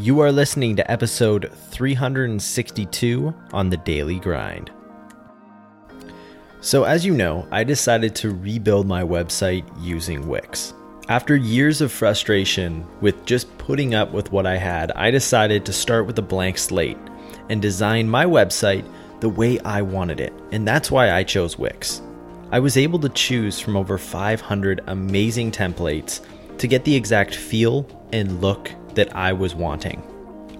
You are listening to episode 362 on the Daily Grind. So, as you know, I decided to rebuild my website using Wix. After years of frustration with just putting up with what I had, I decided to start with a blank slate and design my website the way I wanted it, and that's why I chose Wix. I was able to choose from over 500 amazing templates to get the exact feel and look that I was wanting.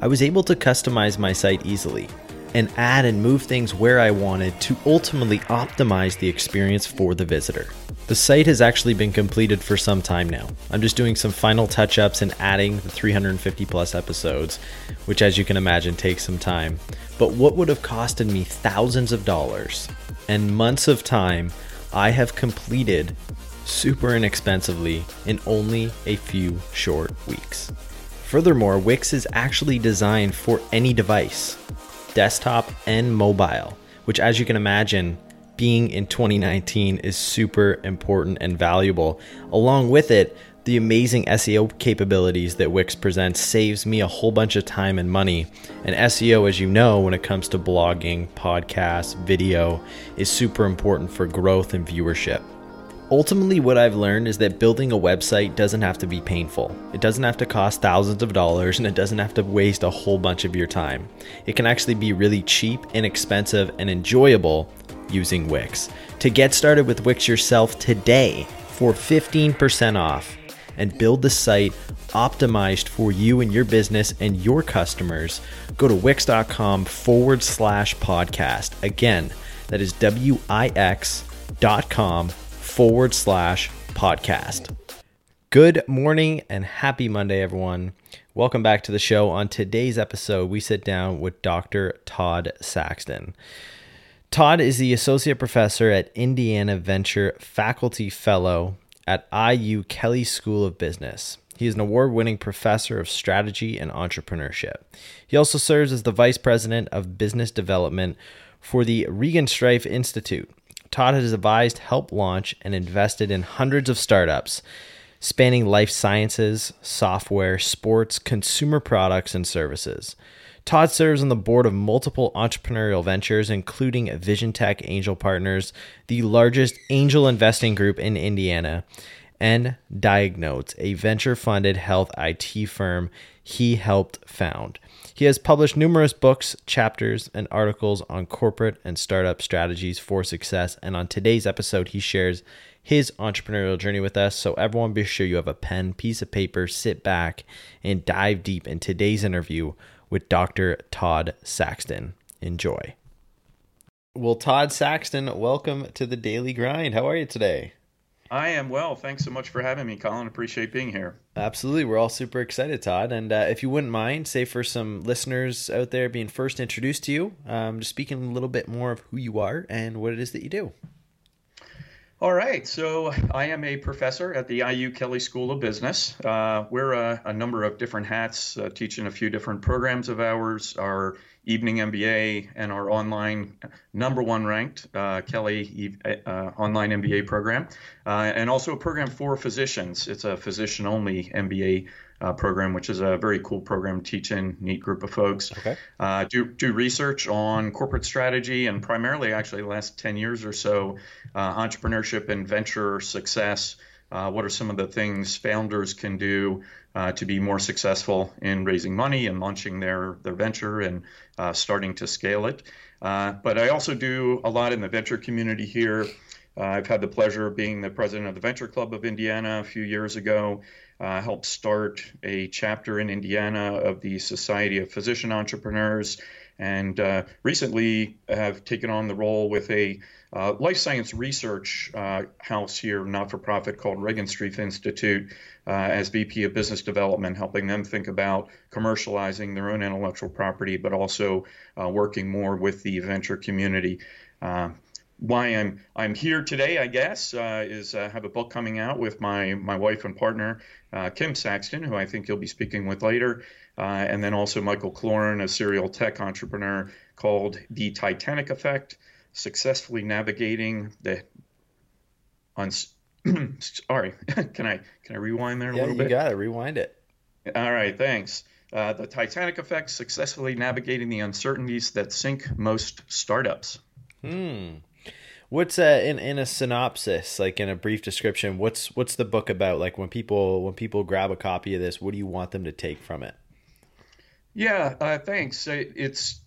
I was able to customize my site easily and add and move things where I wanted to ultimately optimize the experience for the visitor. The site has actually been completed for some time now. I'm just doing some final touch ups and adding the 350 plus episodes, which, as you can imagine, takes some time. But what would have costed me thousands of dollars and months of time, I have completed super inexpensively in only a few short weeks. Furthermore, Wix is actually designed for any device, desktop and mobile, which, as you can imagine, being in 2019 is super important and valuable. Along with it, the amazing SEO capabilities that Wix presents saves me a whole bunch of time and money. And SEO, as you know, when it comes to blogging, podcasts, video, is super important for growth and viewership. Ultimately, what I've learned is that building a website doesn't have to be painful. It doesn't have to cost thousands of dollars and it doesn't have to waste a whole bunch of your time. It can actually be really cheap, inexpensive, and enjoyable using Wix. To get started with Wix yourself today for 15% off and build the site optimized for you and your business and your customers, go to wix.com forward slash podcast. Again, that is W I X dot com forward slash podcast. Good morning and happy Monday, everyone. Welcome back to the show. On today's episode, we sit down with Dr. Todd Saxton. Todd is the associate professor at Indiana Venture Faculty Fellow at IU Kelley School of Business. He is an award winning professor of strategy and entrepreneurship. He also serves as the vice president of business development for the Regenstrief Institute. Todd has advised, helped launch, and invested in hundreds of startups spanning life sciences, software, sports, consumer products, and services. Todd serves on the board of multiple entrepreneurial ventures, including VisionTech Angel Partners, the largest angel investing group in Indiana, and Diagnotes, a venture funded health IT firm he helped found. He has published numerous books, chapters, and articles on corporate and startup strategies for success. And on today's episode, he shares his entrepreneurial journey with us. So, everyone, be sure you have a pen, piece of paper, sit back, and dive deep in today's interview with Dr. Todd Saxton. Enjoy. Well, Todd Saxton, welcome to the Daily Grind. How are you today? I am well. Thanks so much for having me, Colin. Appreciate being here. Absolutely. We're all super excited, Todd. And uh, if you wouldn't mind, say for some listeners out there being first introduced to you, um, just speaking a little bit more of who you are and what it is that you do. All right. So I am a professor at the IU Kelley School of Business. Uh, we're a, a, number of different hats, uh, teaching a few different programs of ours. Our evening MBA and our online number one ranked uh, Kelley uh, online MBA program, uh, and also a program for physicians. It's a physician only MBA uh, program, which is a very cool program teaching neat group of folks. Okay. Uh, do do research on corporate strategy and primarily actually the last ten years or so, uh, entrepreneurship and venture success. Uh, what are some of the things founders can do uh, to be more successful in raising money and launching their their venture and uh, starting to scale it? but I also do a lot in the venture community here. I've had the pleasure of being the president of the Venture Club of Indiana a few years ago uh, helped start a chapter in Indiana of the Society of Physician Entrepreneurs, and uh, recently have taken on the role with a uh, life science research uh, house here, not for profit, called Regenstrief Institute, uh, as VP of Business Development, helping them think about commercializing their own intellectual property, but also uh, working more with the venture community why I'm I'm here today, I guess, uh, is uh, have a book coming out with my my wife and partner uh, Kim Saxton, who I think you'll be speaking with later, uh, and then also Michael Cloran, a serial tech entrepreneur, called The Titanic Effect: Successfully Navigating the uns- Sorry, can I can I rewind there a yeah, little bit? Yeah, you got it. Rewind it. All right, thanks. uh, the Titanic effect, successfully navigating the uncertainties that sink most startups. Hmm. What's uh, in in a synopsis, like in a brief description? What's what's the book about? Like when people when people grab a copy of this, what do you want them to take from it? Yeah, uh, thanks. It's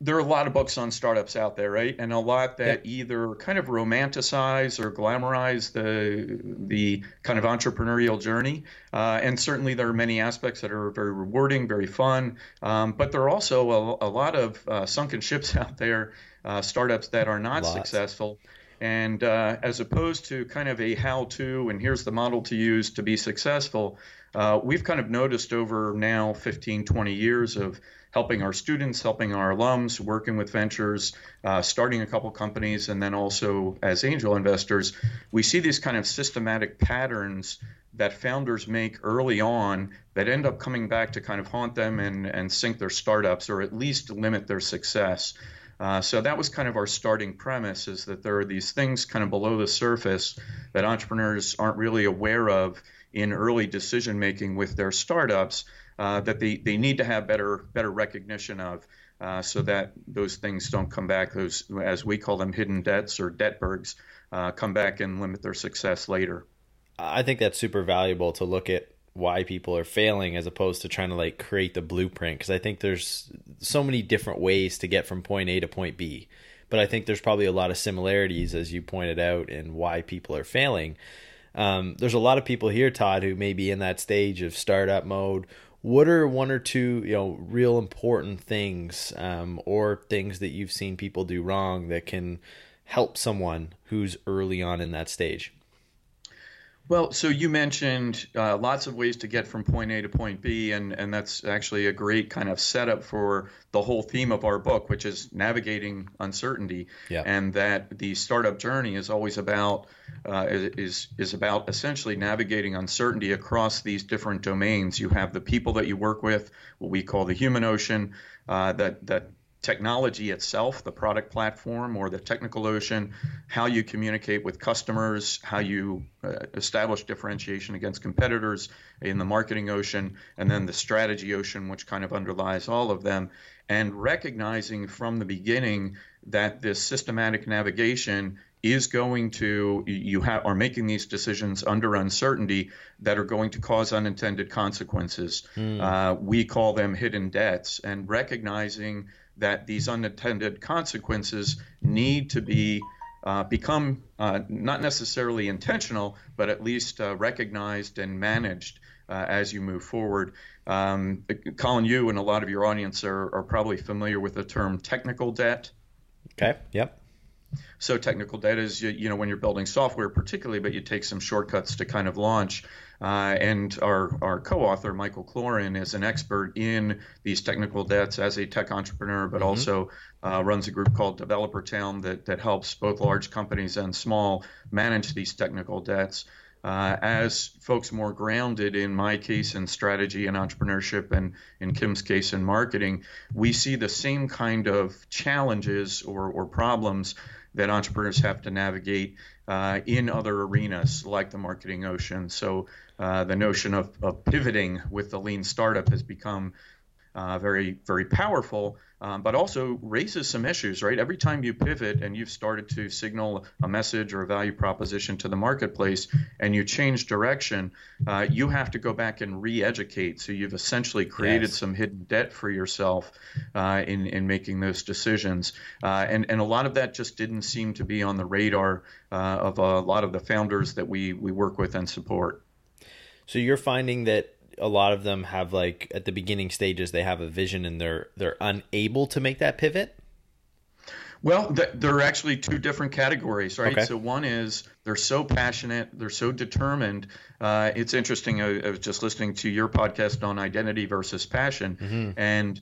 there are a lot of books on startups out there, right? And a lot that either kind of romanticize or glamorize the the kind of entrepreneurial journey. Uh, and certainly there are many aspects that are very rewarding, very fun. Um, but there are also a, a lot of uh, sunken ships out there uh, startups that are not Lots. successful. And uh, as opposed to kind of a how to, and here's the model to use to be successful, uh, we've kind of noticed over now 15, 20 years of helping our students, helping our alums, working with ventures, uh, starting a couple companies, and then also as angel investors, we see these kind of systematic patterns that founders make early on that end up coming back to kind of haunt them and, and sink their startups or at least limit their success. Uh, so that was kind of our starting premise is that there are these things kind of below the surface that entrepreneurs aren't really aware of in early decision making with their startups uh, that they, they need to have better better recognition of uh, so that those things don't come back those as we call them hidden debts or debtbergs uh, come back and limit their success later. I think that's super valuable to look at why people are failing as opposed to trying to like create the blueprint because I think there's so many different ways to get from point A to point B. But I think there's probably a lot of similarities as you pointed out in why people are failing. Um, there's a lot of people here, Todd, who may be in that stage of startup mode. What are one or two, you know, real important things um, or things that you've seen people do wrong that can help someone who's early on in that stage? Well, so you mentioned uh, lots of ways to get from point A to point B, and, and that's actually a great kind of setup for the whole theme of our book, which is navigating uncertainty, yeah. and that the startup journey is always about uh, is is about essentially navigating uncertainty across these different domains. You have the people that you work with, what we call the human ocean, uh, that that technology itself, the product platform or the technical ocean, how you communicate with customers, how you uh, establish differentiation against competitors in the marketing ocean, and then the strategy ocean, which kind of underlies all of them, and recognizing from the beginning that this systematic navigation is going to you have are making these decisions under uncertainty that are going to cause unintended consequences. Mm. Uh, we call them hidden debts, and recognizing that these unintended consequences need to be uh, become uh, not necessarily intentional, but at least uh, recognized and managed uh, as you move forward. Um, Colin, you and a lot of your audience are, are probably familiar with the term technical debt. Okay. Yep. So technical debt is you, you know when you're building software particularly, but you take some shortcuts to kind of launch. Uh, and our, our co-author Michael Cloran is an expert in these technical debts as a tech entrepreneur, but mm-hmm. also uh, runs a group called DeveloperTown that that helps both large companies and small manage these technical debts. Uh, as folks more grounded in my case in strategy and entrepreneurship and in Kim's case in marketing, we see the same kind of challenges or, or problems that entrepreneurs have to navigate uh, in other arenas like the marketing ocean. So uh, the notion of, of, pivoting with the lean startup has become uh, very, very powerful, um, but also raises some issues, right? Every time you pivot and you've started to signal a message or a value proposition to the marketplace and you change direction, uh, you have to go back and re educate. So you've essentially created yes. some hidden debt for yourself uh, in, in making those decisions. Uh, and, and a lot of that just didn't seem to be on the radar uh, of a lot of the founders that we, we work with and support. So you're finding that a lot of them have like at the beginning stages they have a vision and they're they're unable to make that pivot well th- there are actually two different categories right okay. so one is they're so passionate they're so determined uh, it's interesting I, I, was just listening to your podcast on identity versus passion mm-hmm. and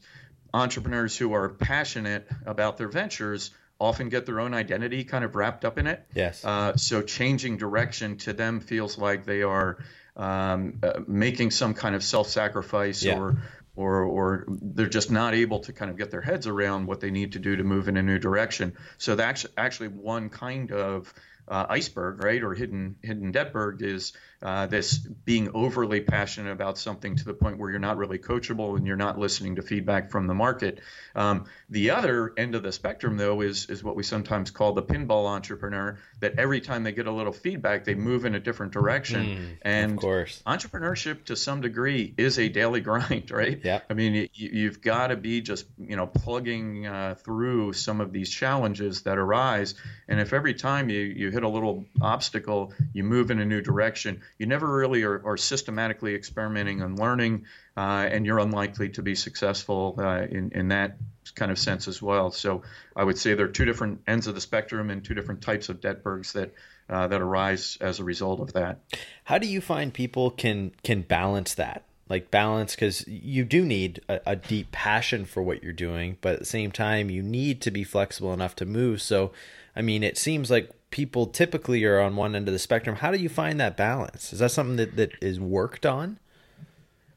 entrepreneurs who are passionate about their ventures often get their own identity kind of wrapped up in it yes uh, so changing direction to them feels like they are um, uh, making some kind of self-sacrifice yeah. or or or they're just not able to kind of get their heads around what they need to do to move in a new direction. So that's actually one kind of uh, iceberg, right, or hidden hidden debtberg is uh, this being overly passionate about something to the point where you're not really coachable and you're not listening to feedback from the market. Um, the other end of the spectrum, though, is is what we sometimes call the pinball entrepreneur. That every time they get a little feedback, they move in a different direction. Mm, and of course. entrepreneurship, to some degree, is a daily grind, right? Yeah. I mean, you, you've got to be just you know plugging uh, through some of these challenges that arise. And if every time you you hit a little obstacle, you move in a new direction, you never really are, are systematically experimenting and learning, uh, and you're unlikely to be successful uh, in in that kind of sense as well. So I would say there are two different ends of the spectrum and two different types of debt debtbergs that uh, that arise as a result of that. How do you find people can can balance that? Like balance because you do need a, a, deep passion for what you're doing, but at the same time you need to be flexible enough to move. So, I mean, it seems like people typically are on one end of the spectrum. How do you find that balance? Is that something that, that is worked on?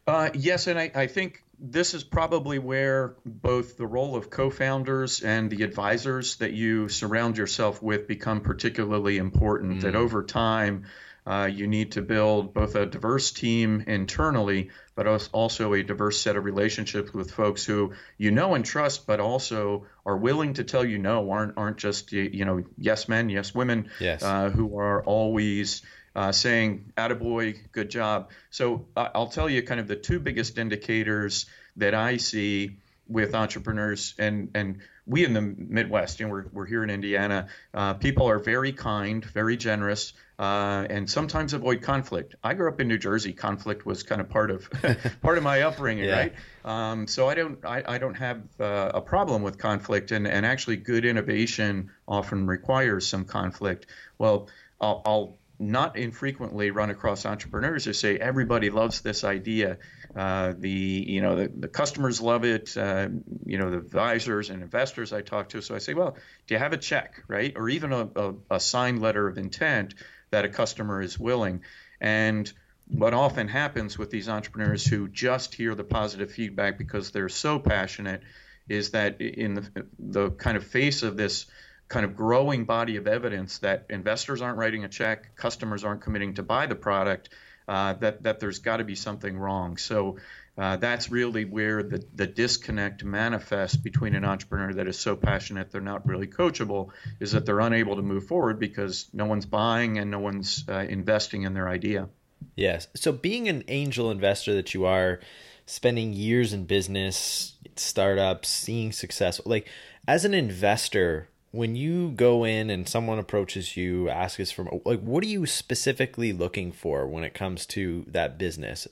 Uh, yes, and I, I think this is probably where both the role of co-founders and the advisors that you surround yourself with become particularly important. Mm. That over time, uh, you need to build both a diverse team internally, but also a diverse set of relationships with folks who you know and trust, but also are willing to tell you no, aren't aren't just you know yes men, yes women, yes. Uh, who are always uh, saying "attaboy, good job." So I'll tell you kind of the two biggest indicators that I see with entrepreneurs and and we in the Midwest, you know, we're, we're here in Indiana. Uh, people are very kind, very generous, uh, and sometimes avoid conflict. I grew up in New Jersey. Conflict was kind of part of part of my upbringing, yeah. right? Um, so I don't I, I don't have uh, a problem with conflict, and and actually good innovation often requires some conflict. Well, I'll, I'll not infrequently run across entrepreneurs who say everybody loves this idea. Uh, the you know the, the customers love it. Uh, you know the advisors and investors I talk to. So I say, well, do you have a check, right, or even a, a, a signed letter of intent that a customer is willing? And what often happens with these entrepreneurs who just hear the positive feedback because they're so passionate is that in the, the kind of face of this kind of growing body of evidence that investors aren't writing a check, customers aren't committing to buy the product, uh, that that there's got to be something wrong. So uh, that's really where the, the disconnect manifests between an entrepreneur that is so passionate they're not really coachable is that they're unable to move forward because no one's buying and no one's uh, investing in their idea. Yes. So being an angel investor that you are, spending years in business, startups, seeing success, like as an investor, when you go in and someone approaches you asks for like what are you specifically looking for when it comes to that business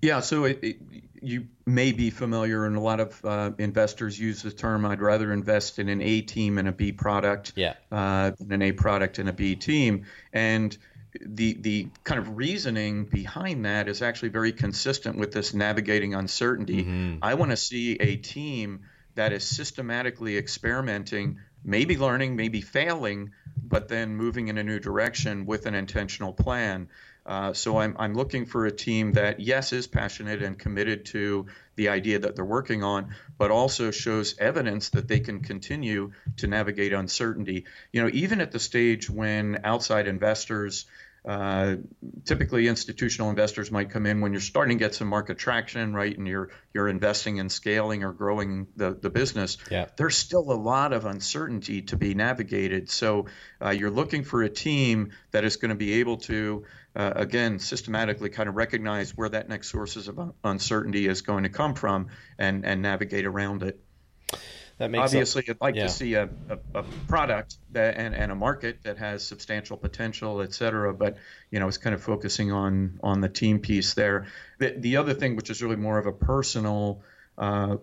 yeah so it, it, you may be familiar and a lot of uh, investors use the term i'd rather invest in an a team and a b product yeah. uh, than an a product and a b team and the the kind of reasoning behind that is actually very consistent with this navigating uncertainty. Mm-hmm. I want to see a team that is systematically experimenting, maybe learning, maybe failing, but then moving in a new direction with an intentional plan. Uh, so I'm, I'm looking for a team that, yes, is passionate and committed to the idea that they're working on, but also shows evidence that they can continue to navigate uncertainty. You know, even at the stage when outside investors uh, typically, institutional investors might come in when you're starting to get some market traction, right, and you're you're investing in scaling or growing the, the business. Yeah. There's still a lot of uncertainty to be navigated. So uh, you're looking for a team that is going to be able to, uh, again, systematically kind of recognize where that next sources of uncertainty is going to come from and and navigate around it. That makes obviously you'd like yeah. to see a, a, a product that, and, and a market that has substantial potential, et cetera. But you know, it's kind of focusing on on the team piece there. The, the other thing, which is really more of a personal, uh,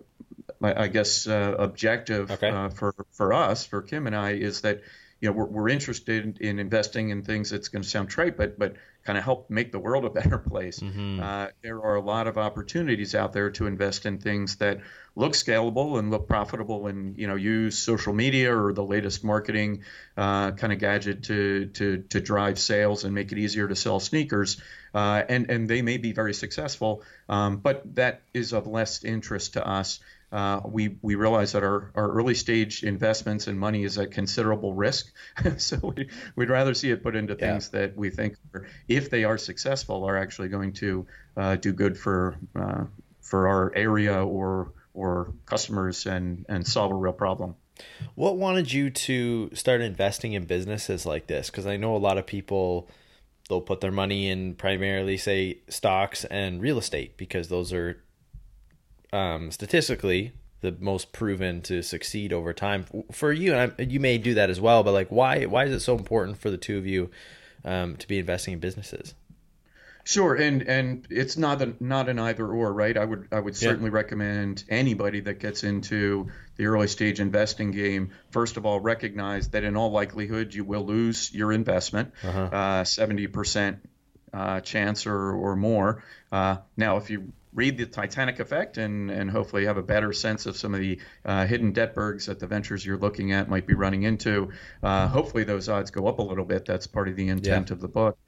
I, I, guess, uh, objective okay. uh, for for us, for Kim and I, is that you know we're, we're interested in investing in things that's going to sound trite, but but kind of help make the world a better place. Mm-hmm. Uh, there are a lot of opportunities out there to invest in things that look scalable and look profitable, and you know use social media or the latest marketing uh, kind of gadget to to to drive sales and make it easier to sell sneakers. Uh, and and they may be very successful, um, but that is of less interest to us. Uh, we we realize that our, our early stage investments and money is at considerable risk. so we, would rather see it put into things that we think, are, if they are successful, are actually going to uh, do good for uh, for our area or or customers and and solve a real problem. What wanted you to start investing in businesses like this? Because I know a lot of people they'll put their money in primarily say stocks and real estate because those are um, statistically the most proven to succeed over time for you and I, you may do that as well but like why why is it so important for the two of you um, to be investing in businesses Sure, and and it's not a, not an either or, right? I would I would certainly yeah. recommend anybody that gets into the early stage investing game. First of all, recognize that in all likelihood you will lose your investment, uh-huh. uh, 70 uh, percent uh, chance or or more. Uh, now, if you read the Titanic effect and, and hopefully have a better sense of some of the uh, hidden debtbergs that the ventures you're looking at might be running into. Uh, hopefully, those odds go up a little bit. That's part of the intent yeah. of the book.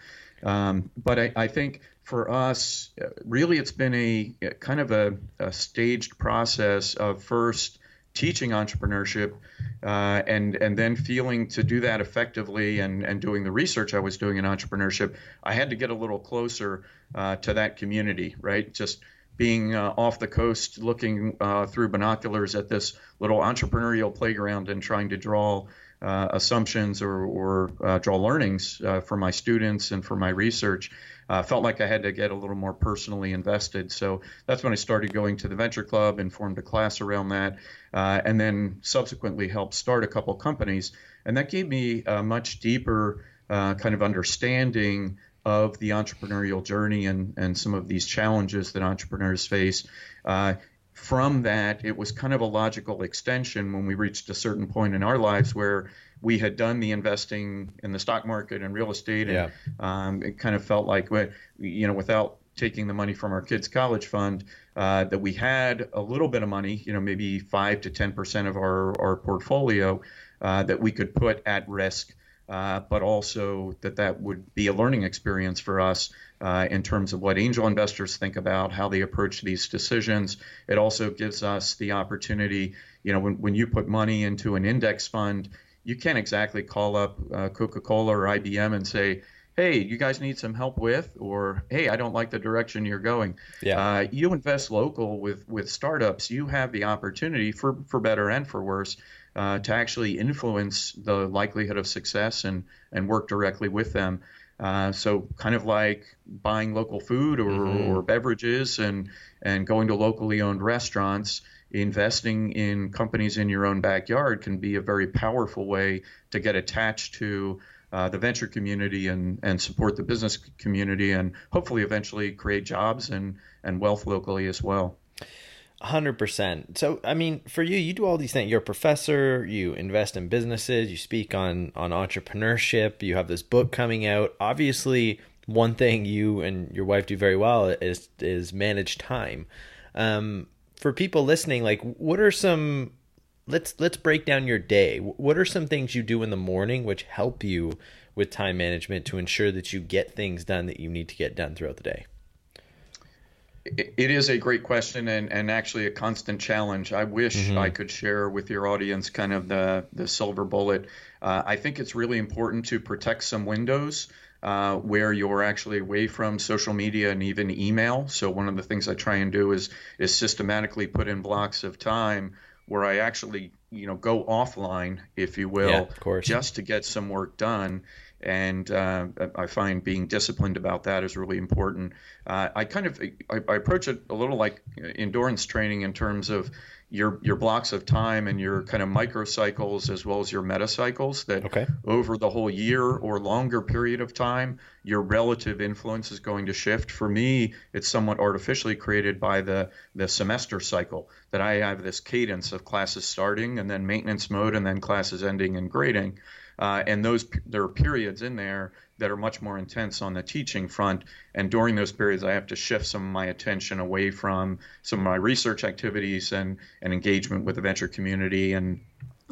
Um, but I, I, think for us, really, it's been a, a kind of a, a, staged process of first teaching entrepreneurship uh, and and then feeling to do that effectively and, and doing the research I was doing in entrepreneurship, I had to get a little closer uh, to that community, right? Just being uh, off the coast, looking uh, through binoculars at this little entrepreneurial playground and trying to draw uh, assumptions or, or uh, draw learnings uh, for my students and for my research. Uh, felt like I had to get a little more personally invested. So that's when I started going to the Venture Club and formed a class around that, uh, and then subsequently helped start a couple companies. And that gave me a much deeper uh, kind of understanding of the entrepreneurial journey and, and some of these challenges that entrepreneurs face. Uh, from that, it was kind of a logical extension when we reached a certain point in our lives where we had done the investing in the stock market and real estate, and yeah. um, it kind of felt like, you know, without taking the money from our kids' college fund, uh, that we had a little bit of money, you know, maybe five to ten percent of our our portfolio uh, that we could put at risk. Uh, but also that that would be a learning experience for us uh, in terms of what angel investors think about, how they approach these decisions. It also gives us the opportunity, you know, when, when you put money into an index fund, you can't exactly call up uh, Coca Cola or IBM and say, hey, you guys need some help with, or hey, I don't like the direction you're going. Yeah. Uh, you invest local with with startups, you have the opportunity for for better and for worse uh, to actually influence the likelihood of success and and work directly with them. Uh, so kind of like buying local food or, mm-hmm. or beverages and and going to locally owned restaurants investing in companies in your own backyard can be a very powerful way to get attached to uh, the venture community and, and support the business community and hopefully eventually create jobs and, and wealth locally as well. 100%. So, I mean, for you, you do all these things. You're a professor, you invest in businesses, you speak on, on entrepreneurship, you have this book coming out. Obviously, one thing you and your wife do very well is, is manage time. Um, for people listening, like, what are some let's let's break down your day. What are some things you do in the morning which help you with time management to ensure that you get things done that you need to get done throughout the day? It is a great question and, and actually a constant challenge. I wish mm-hmm. I could share with your audience kind of the, the silver bullet. Uh, I think it's really important to protect some windows uh, where you're actually away from social media and even email. So one of the things I try and do is is systematically put in blocks of time where I actually, you know, go offline, if you will, yeah, just to get some work done. And uh, I find being disciplined about that is really important. Uh, I kind of I, I approach it a little like endurance training in terms of your your blocks of time and your kind of microcycles as well as your metacycles that okay. over the whole year or longer period of time your relative influence is going to shift for me it's somewhat artificially created by the the semester cycle that i have this cadence of classes starting and then maintenance mode and then classes ending and grading uh, and those there are periods in there that are much more intense on the teaching front. And during those periods, I have to shift some of my attention away from some of my research activities and, and engagement with the venture community and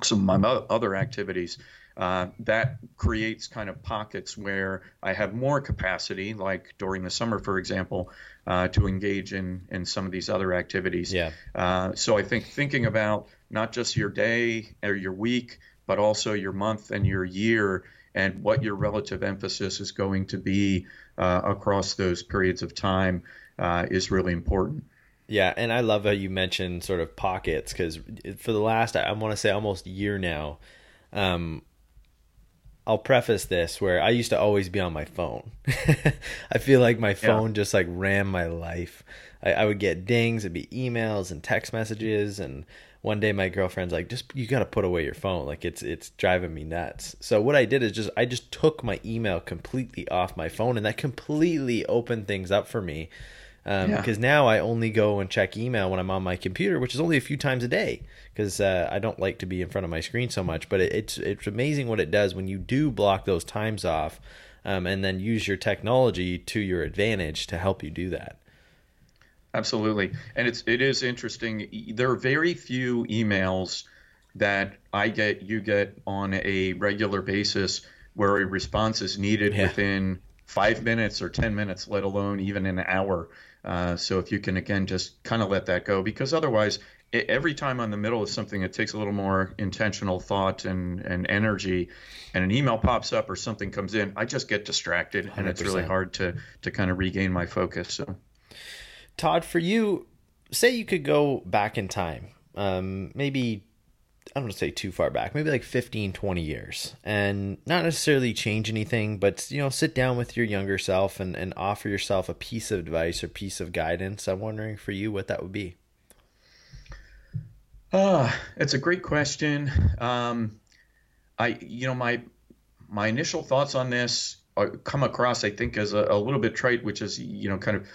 some of my other activities. uh, that creates kind of pockets where I have more capacity, like during the summer, for example, uh, to engage in in some of these other activities. Yeah. Uh, so I think thinking about not just your day or your week, but also your month and your year, and what your relative emphasis is going to be uh, across those periods of time uh, is really important. Yeah, and I love how you mentioned sort of pockets because for the last, I want to say almost year now, um, I'll preface this where I used to always be on my phone. I feel like my phone yeah. just like ran my life. I, I, would get dings, it'd be emails and text messages, and one day my girlfriend's like, "Just you got to put away your phone. Like it's it's driving me nuts." So what I did is just I just took my email completely off my phone, and that completely opened things up for me um, yeah. because now I only go and check email when I'm on my computer, which is only a few times a day because uh, I don't like to be in front of my screen so much. But it, it's it's amazing what it does when you do block those times off, um, and then use your technology to your advantage to help you do that. Absolutely, and it's it is interesting. There are very few emails that I get, you get on a regular basis where a response is needed yeah. within five minutes or 10 minutes, let alone even an hour. Uh, so if you can again just kind of let that go, because otherwise, it, every time I'm in the middle of something, it takes a little more intentional thought and, and energy, and an email pops up or something comes in, I just get distracted, 100%. and it's really hard to to kind of regain my focus. So, Todd, for you, say you could go back in time, um, maybe I don't want to say too far back, maybe like 15, 20 years, and not necessarily change anything, but you know, sit down with your younger self and, and offer yourself a piece of advice or piece of guidance. I'm wondering for you what that would be. Ah, uh, it's a great question. Um, I, you know, my my initial thoughts on this come across, I think, as a, a little bit trite, which is, you know, kind of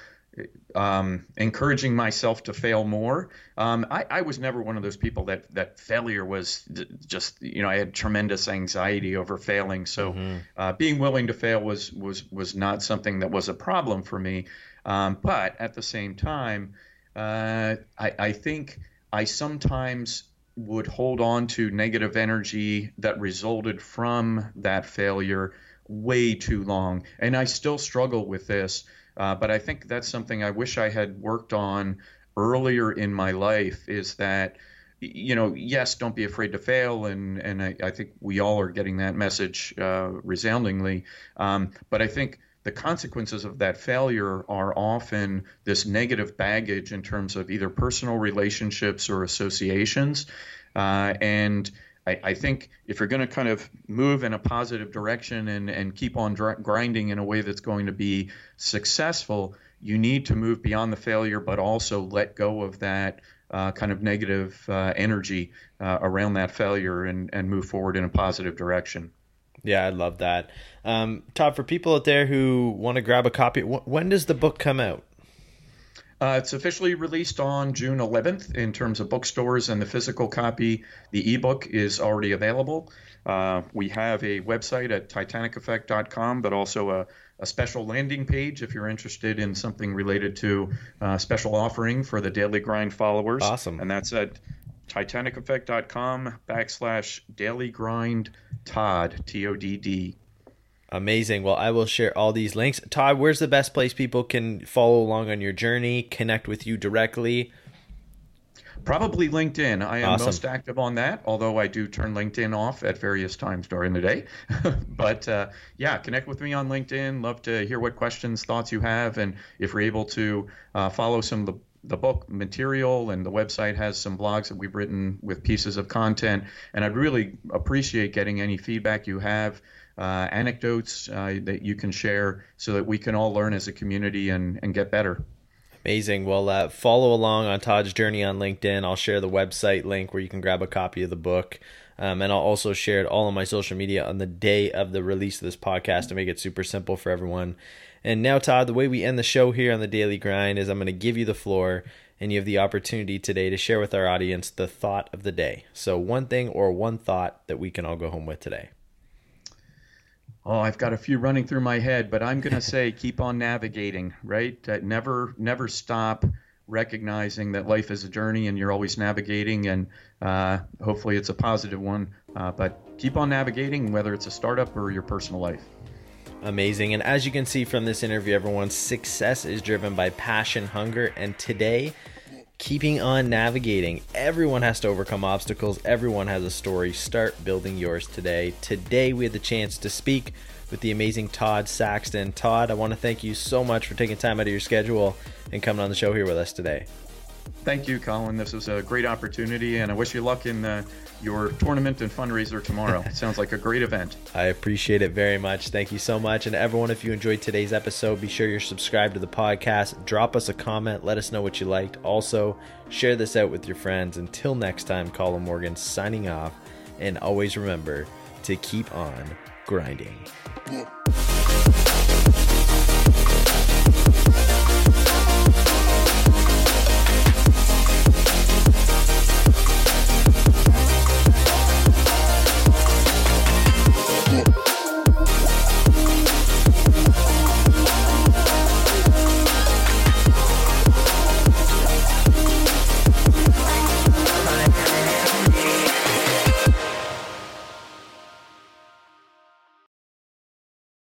um, encouraging myself to fail more. Um, I, I, was never one of those people that that failure was just you know I had tremendous anxiety over failing. So mm-hmm. uh, being willing to fail was was was not something that was a problem for me. Um, but at the same time, uh, I, I think I sometimes would hold on to negative energy that resulted from that failure way too long, and I still struggle with this. Uh, but I think that's something I wish I had worked on earlier in my life is that you know yes don't be afraid to fail and and I, I think we all are getting that message uh, resoundingly. Um, but I think the consequences of that failure are often this negative baggage in terms of either personal relationships or associations. Uh, and I, I think if you're going to kind of move in a positive direction and, and keep on dr- grinding in a way that's going to be successful, you need to move beyond the failure, but also let go of that uh, kind of negative uh, energy uh, around that failure and, and move forward in a positive direction. Yeah, I love that. Um, Todd, for people out there who want to grab a copy, when does the book come out? Uh, it's officially released on June 11th in terms of bookstores and the physical copy. The ebook is already available. Uh, we have a website at titaniceffect.com, but also a, a, special landing page if you're interested in something related to uh, special offering for the Daily Grind followers. Awesome. And that's at titaniceffect.com backslash daily grind Todd, T O D D. Amazing. Well, I will share all these links. Todd, where's the best place people can follow along on your journey, connect with you directly? Probably LinkedIn. I am awesome. most active on that, although I do turn LinkedIn off at various times during the day. but uh, yeah, connect with me on LinkedIn. Love to hear what questions, thoughts you have, and if you're able to uh, follow some of the the book material and the website has some blogs that we've written with pieces of content. And I'd really appreciate getting any feedback you have uh, anecdotes uh, that you can share so that we can all learn as a community and, and get better. Amazing. Well, uh, follow along on Todd's journey on LinkedIn. I'll share the website link where you can grab a copy of the book. Um, and I'll also share it all on my social media on the day of the release of this podcast to make it super simple for everyone. And now, Todd, the way we end the show here on the Daily Grind is I'm going to give you the floor, and you have the opportunity today to share with our audience the thought of the day. So, one thing or one thought that we can all go home with today. Oh, I've got a few running through my head, but I'm going to say keep on navigating, right? Uh, never, never stop recognizing that life is a journey and you're always navigating, and uh, hopefully it's a positive one. Uh, but keep on navigating, whether it's a startup or your personal life. Amazing. And as you can see from this interview, everyone's success is driven by passion, hunger, and today, keeping on navigating. Everyone has to overcome obstacles, everyone has a story. Start building yours today. Today, we had the chance to speak with the amazing Todd Saxton. Todd, I want to thank you so much for taking time out of your schedule and coming on the show here with us today. Thank you, Colin. This was a great opportunity, and I wish you luck in uh, your tournament and fundraiser tomorrow. it sounds like a great event. I appreciate it very much. Thank you so much. And everyone, if you enjoyed today's episode, be sure you're subscribed to the podcast. Drop us a comment. Let us know what you liked. Also, share this out with your friends. Until next time, Colin Morgan signing off. And always remember to keep on grinding. Yeah.